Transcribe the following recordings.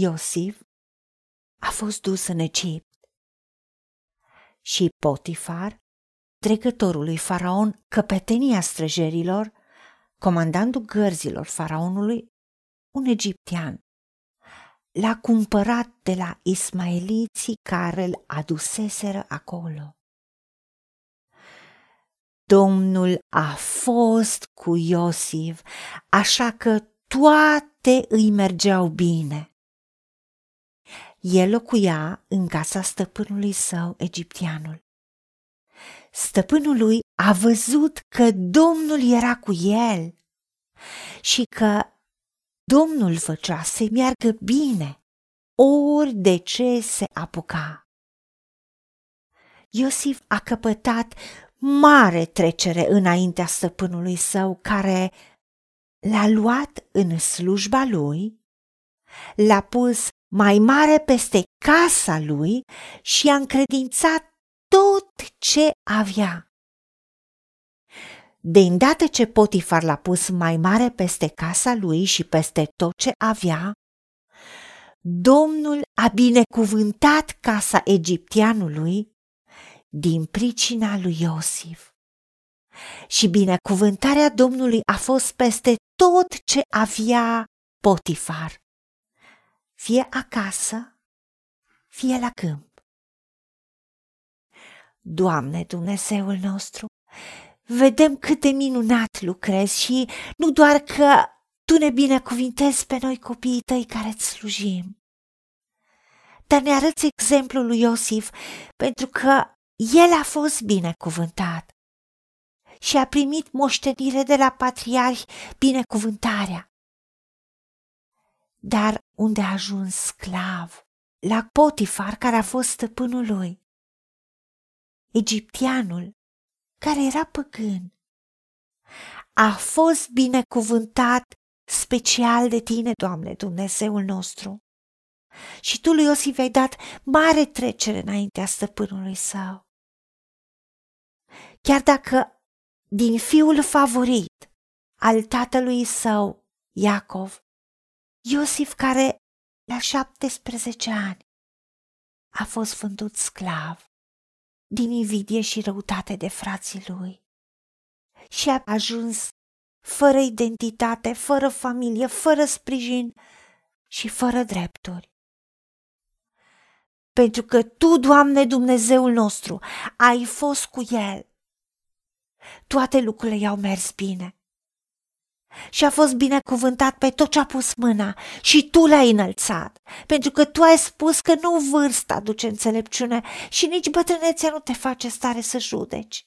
Iosif a fost dus în Egipt și Potifar, trecătorul lui Faraon, căpetenia străjerilor, comandantul gărzilor faraonului, un egiptean, l-a cumpărat de la ismaeliții care îl aduseseră acolo. Domnul a fost cu Iosif, așa că toate îi mergeau bine. El locuia în casa stăpânului său, egipteanul. Stăpânul lui a văzut că Domnul era cu el și că Domnul făcea să meargă bine, ori de ce se apuca. Iosif a căpătat mare trecere înaintea stăpânului său, care l-a luat în slujba lui, l-a pus mai mare peste casa lui și a încredințat tot ce avea. De îndată ce Potifar l-a pus mai mare peste casa lui și peste tot ce avea, Domnul a binecuvântat casa egipteanului din pricina lui Iosif. Și binecuvântarea Domnului a fost peste tot ce avea Potifar, fie acasă, fie la câmp. Doamne Dumnezeul nostru, vedem cât de minunat lucrezi și nu doar că Tu ne binecuvintezi pe noi copiii Tăi care îți slujim, dar ne arăți exemplul lui Iosif pentru că el a fost binecuvântat și a primit moștenire de la patriarhi binecuvântarea. Dar unde a ajuns sclav? La Potifar, care a fost stăpânul lui. Egipteanul, care era păgân, a fost binecuvântat special de tine, Doamne, Dumnezeul nostru. Și tu lui Iosif ai dat mare trecere înaintea stăpânului său chiar dacă din fiul favorit al tatălui său, Iacov, Iosif, care la 17 ani a fost vândut sclav din invidie și răutate de frații lui și a ajuns fără identitate, fără familie, fără sprijin și fără drepturi. Pentru că Tu, Doamne Dumnezeul nostru, ai fost cu el toate lucrurile i-au mers bine. Și a fost binecuvântat pe tot ce a pus mâna și tu l-ai înălțat, pentru că tu ai spus că nu vârsta aduce înțelepciune și nici bătrânețea nu te face stare să judeci,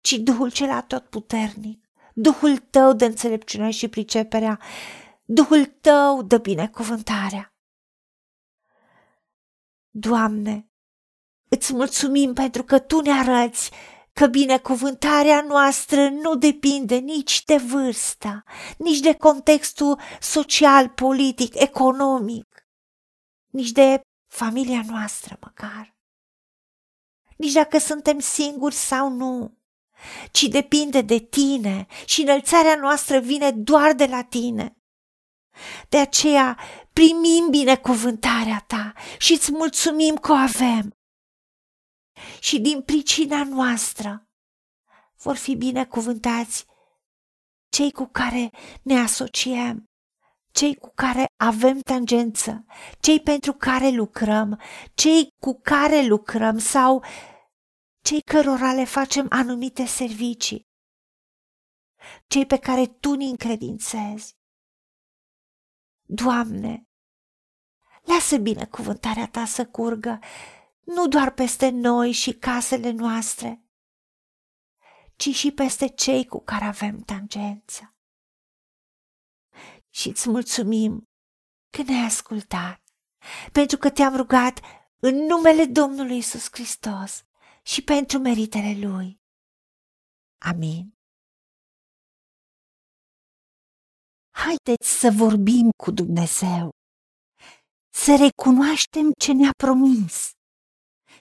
ci Duhul cel tot puternic, Duhul tău de înțelepciune și priceperea, Duhul tău de binecuvântarea. Doamne, îți mulțumim pentru că Tu ne arăți că binecuvântarea noastră nu depinde nici de vârsta, nici de contextul social, politic, economic, nici de familia noastră măcar, nici dacă suntem singuri sau nu, ci depinde de tine și înălțarea noastră vine doar de la tine. De aceea primim binecuvântarea ta și îți mulțumim că o avem și din pricina noastră vor fi binecuvântați cei cu care ne asociem, cei cu care avem tangență, cei pentru care lucrăm, cei cu care lucrăm sau cei cărora le facem anumite servicii, cei pe care Tu ne încredințezi. Doamne, lasă binecuvântarea Ta să curgă nu doar peste noi și casele noastre, ci și peste cei cu care avem tangență. Și îți mulțumim că ne-ai ascultat, pentru că te-am rugat în numele Domnului Isus Hristos și pentru meritele Lui. Amin. Haideți să vorbim cu Dumnezeu, să recunoaștem ce ne-a promis